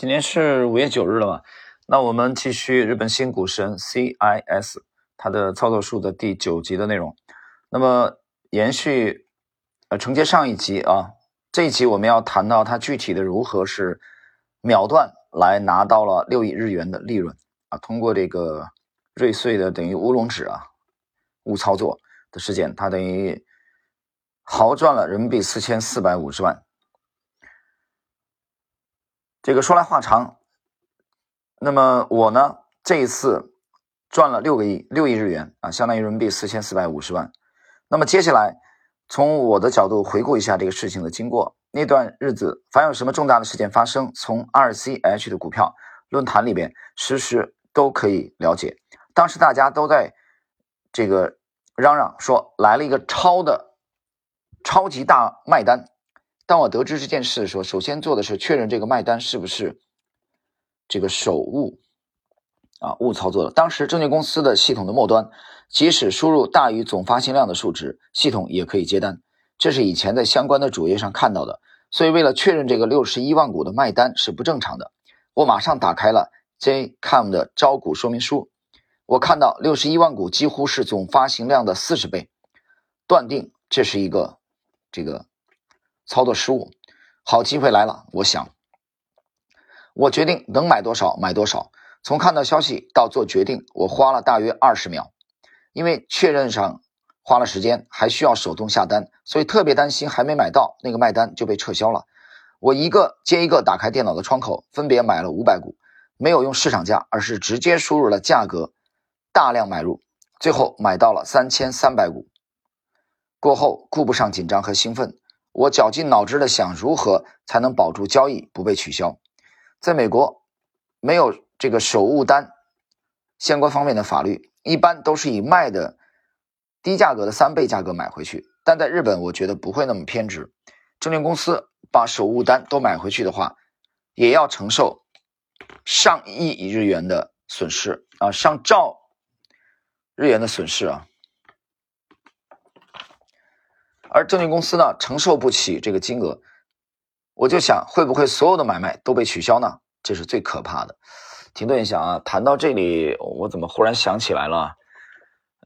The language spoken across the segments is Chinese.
今天是五月九日了嘛？那我们继续日本新股神 CIS 它的操作术的第九集的内容。那么延续呃承接上一集啊，这一集我们要谈到它具体的如何是秒断来拿到了六亿日元的利润啊，通过这个瑞穗的等于乌龙指啊误操作的事件，它等于豪赚了人民币四千四百五十万。这个说来话长，那么我呢这一次赚了六个亿，六亿日元啊，相当于人民币四千四百五十万。那么接下来从我的角度回顾一下这个事情的经过。那段日子，凡有什么重大的事件发生，从 RCH 的股票论坛里边实时都可以了解。当时大家都在这个嚷嚷说来了一个超的超级大卖单。当我得知这件事的时候，首先做的是确认这个卖单是不是这个手误啊误操作的。当时证券公司的系统的末端，即使输入大于总发行量的数值，系统也可以接单。这是以前在相关的主页上看到的。所以为了确认这个六十一万股的卖单是不正常的，我马上打开了 JCOM 的招股说明书。我看到六十一万股几乎是总发行量的四十倍，断定这是一个这个。操作失误，好机会来了！我想，我决定能买多少买多少。从看到消息到做决定，我花了大约二十秒，因为确认上花了时间，还需要手动下单，所以特别担心还没买到那个卖单就被撤销了。我一个接一个打开电脑的窗口，分别买了五百股，没有用市场价，而是直接输入了价格，大量买入，最后买到了三千三百股。过后顾不上紧张和兴奋。我绞尽脑汁的想如何才能保住交易不被取消。在美国，没有这个手误单相关方面的法律，一般都是以卖的低价格的三倍价格买回去。但在日本，我觉得不会那么偏执。证券公司把手误单都买回去的话，也要承受上亿日元的损失啊，上兆日元的损失啊。而证券公司呢，承受不起这个金额，我就想，会不会所有的买卖都被取消呢？这是最可怕的。停顿一下啊，谈到这里，我怎么忽然想起来了？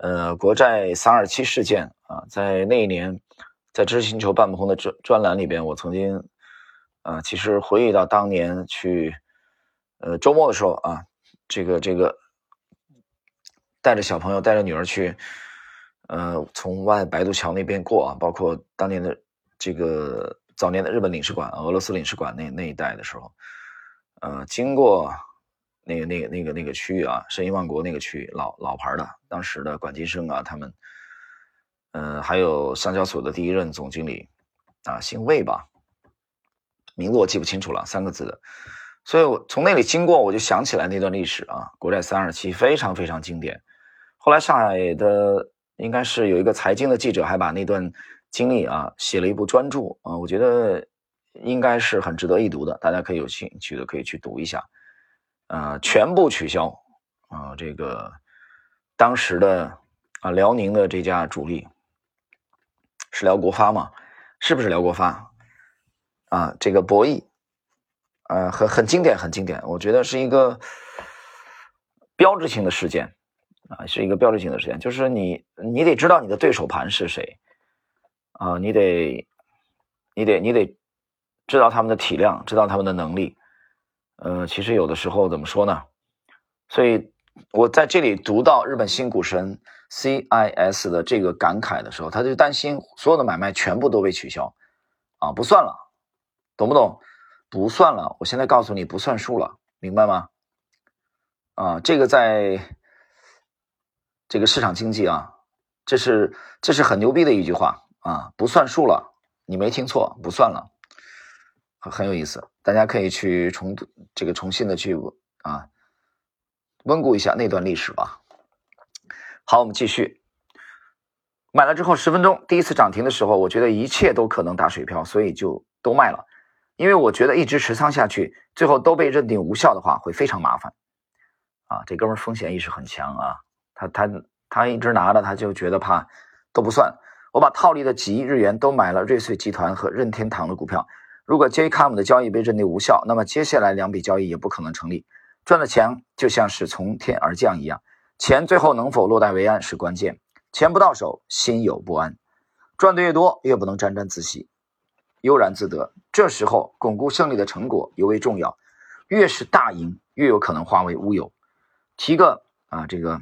呃，国债三二七事件啊，在那一年，在知识星球半不红的专专栏里边，我曾经，啊，其实回忆到当年去，呃，周末的时候啊，这个这个，带着小朋友，带着女儿去。呃，从外白渡桥那边过啊，包括当年的这个早年的日本领事馆、俄罗斯领事馆那那一带的时候，呃，经过那个那个那个那个区域啊，申银万国那个区域，老老牌的，当时的管金生啊，他们，呃，还有上交所的第一任总经理啊，姓魏吧，名字我记不清楚了，三个字的，所以我从那里经过，我就想起来那段历史啊，国债三二七非常非常经典，后来上海的。应该是有一个财经的记者还把那段经历啊写了一部专著啊，我觉得应该是很值得一读的，大家可以有兴趣的可以去读一下。呃，全部取消啊，这个当时的啊辽宁的这家主力是辽国发吗？是不是辽国发？啊，这个博弈，呃，很很经典，很经典，我觉得是一个标志性的事件。啊，是一个标志性的事件，就是你，你得知道你的对手盘是谁，啊，你得，你得，你得知道他们的体量，知道他们的能力，呃，其实有的时候怎么说呢？所以我在这里读到日本新股神 CIS 的这个感慨的时候，他就担心所有的买卖全部都被取消，啊，不算了，懂不懂？不算了，我现在告诉你，不算数了，明白吗？啊，这个在。这个市场经济啊，这是这是很牛逼的一句话啊，不算数了，你没听错，不算了，很有意思，大家可以去重这个重新的去啊温故一下那段历史吧。好，我们继续。买了之后十分钟，第一次涨停的时候，我觉得一切都可能打水漂，所以就都卖了，因为我觉得一直持仓下去，最后都被认定无效的话，会非常麻烦。啊，这哥们风险意识很强啊。他他他一直拿着，他就觉得怕都不算。我把套利的几亿日元都买了瑞穗集团和任天堂的股票，如果 JCOM 的交易被认定无效，那么接下来两笔交易也不可能成立。赚的钱就像是从天而降一样，钱最后能否落袋为安是关键。钱不到手，心有不安。赚的越多，越不能沾沾自喜、悠然自得。这时候巩固胜利的成果尤为重要。越是大赢，越有可能化为乌有。提个啊，这个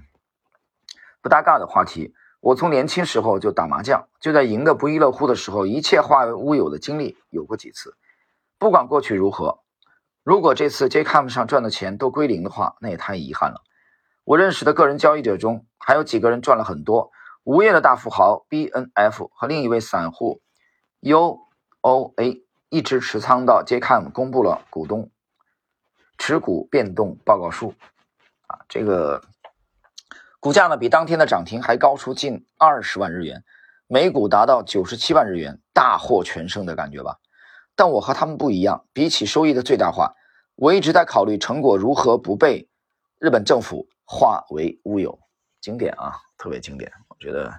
不搭嘎的话题。我从年轻时候就打麻将，就在赢得不亦乐乎的时候，一切化为乌有的经历有过几次。不管过去如何，如果这次 JCOM 上赚的钱都归零的话，那也太遗憾了。我认识的个人交易者中，还有几个人赚了很多。无业的大富豪 BNF 和另一位散户 UOA 一直持仓到 JCOM 公布了股东持股变动报告书。啊，这个。股价呢比当天的涨停还高出近二十万日元，每股达到九十七万日元，大获全胜的感觉吧。但我和他们不一样，比起收益的最大化，我一直在考虑成果如何不被日本政府化为乌有。经典啊，特别经典。我觉得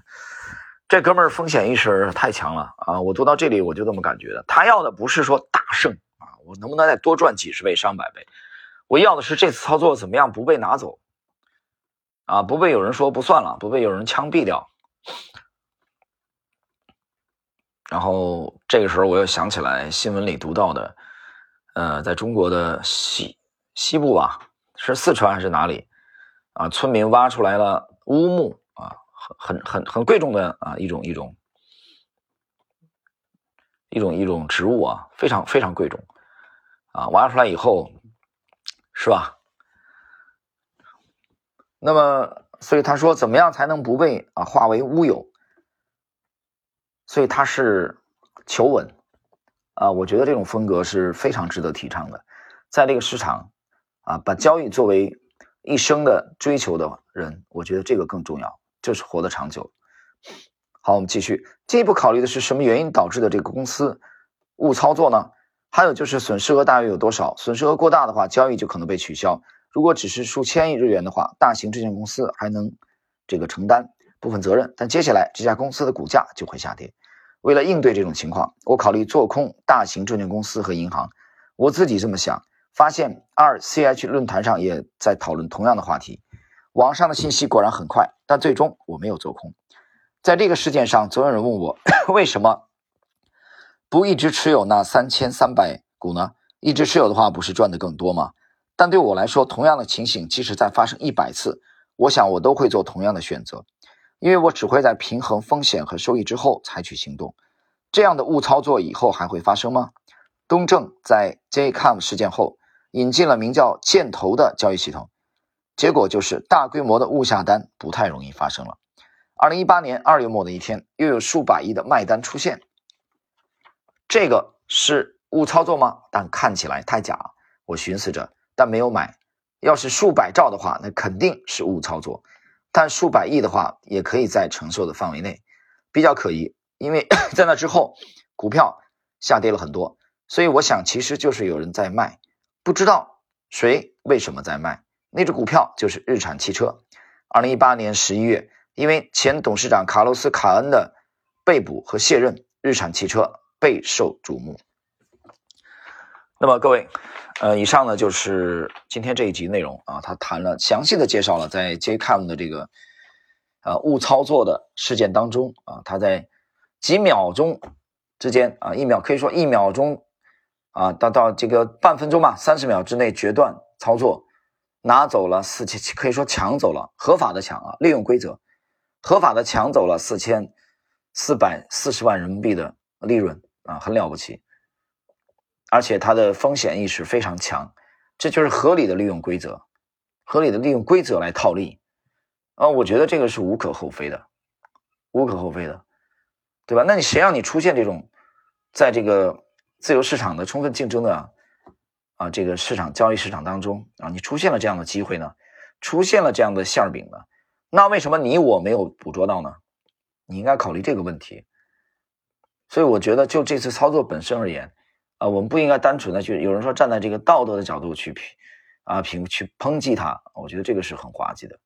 这哥们儿风险意识太强了啊！我读到这里我就这么感觉的。他要的不是说大胜啊，我能不能再多赚几十倍、上百倍？我要的是这次操作怎么样不被拿走。啊，不被有人说不算了，不被有人枪毙掉。然后这个时候，我又想起来新闻里读到的，呃，在中国的西西部吧，是四川还是哪里？啊，村民挖出来了乌木啊，很很很很贵重的啊一种一种一种一种植物啊，非常非常贵重啊，挖出来以后，是吧？那么，所以他说，怎么样才能不被啊化为乌有？所以他是求稳啊，我觉得这种风格是非常值得提倡的。在这个市场啊，把交易作为一生的追求的人，我觉得这个更重要，就是活得长久。好，我们继续进一步考虑的是什么原因导致的这个公司误操作呢？还有就是损失额大约有多少？损失额过大的话，交易就可能被取消。如果只是数千亿日元的话，大型证券公司还能这个承担部分责任，但接下来这家公司的股价就会下跌。为了应对这种情况，我考虑做空大型证券公司和银行。我自己这么想，发现 RCH 论坛上也在讨论同样的话题。网上的信息果然很快，但最终我没有做空。在这个事件上，总有人问我 为什么不一直持有那三千三百股呢？一直持有的话，不是赚的更多吗？但对我来说，同样的情形，即使再发生一百次，我想我都会做同样的选择，因为我只会在平衡风险和收益之后采取行动。这样的误操作以后还会发生吗？东正在 JCOM 事件后引进了名叫“箭头”的交易系统，结果就是大规模的误下单不太容易发生了。二零一八年二月末的一天，又有数百亿的卖单出现，这个是误操作吗？但看起来太假。我寻思着。但没有买，要是数百兆的话，那肯定是误操作；但数百亿的话，也可以在承受的范围内，比较可疑。因为 在那之后，股票下跌了很多，所以我想其实就是有人在卖，不知道谁为什么在卖。那只股票就是日产汽车。二零一八年十一月，因为前董事长卡洛斯·卡恩的被捕和卸任，日产汽车备受瞩目。那么各位。呃，以上呢就是今天这一集内容啊，他谈了详细的介绍了在 JCOM 的这个呃误操作的事件当中啊，他在几秒钟之间啊，一秒可以说一秒钟啊，到到这个半分钟吧，三十秒之内决断操作，拿走了四千，可以说抢走了合法的抢啊，利用规则合法的抢走了四千四百四十万人民币的利润啊，很了不起。而且他的风险意识非常强，这就是合理的利用规则，合理的利用规则来套利，啊，我觉得这个是无可厚非的，无可厚非的，对吧？那你谁让你出现这种，在这个自由市场的充分竞争的啊这个市场交易市场当中啊，你出现了这样的机会呢？出现了这样的馅饼呢？那为什么你我没有捕捉到呢？你应该考虑这个问题。所以我觉得就这次操作本身而言。啊我们不应该单纯的去有人说站在这个道德的角度去评啊评去抨击他我觉得这个是很滑稽的。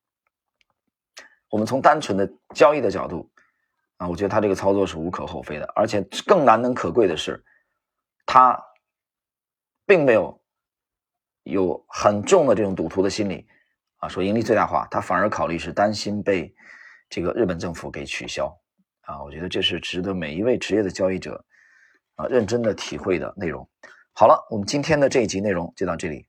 我们从单纯的交易的角度啊我觉得他这个操作是无可厚非的而且更难能可贵的是他并没有有很重的这种赌徒的心理啊说盈利最大化他反而考虑是担心被这个日本政府给取消。啊我觉得这是值得每一位职业的交易者啊认真的体会的内容。好了我们今天的这一集内容就到这里。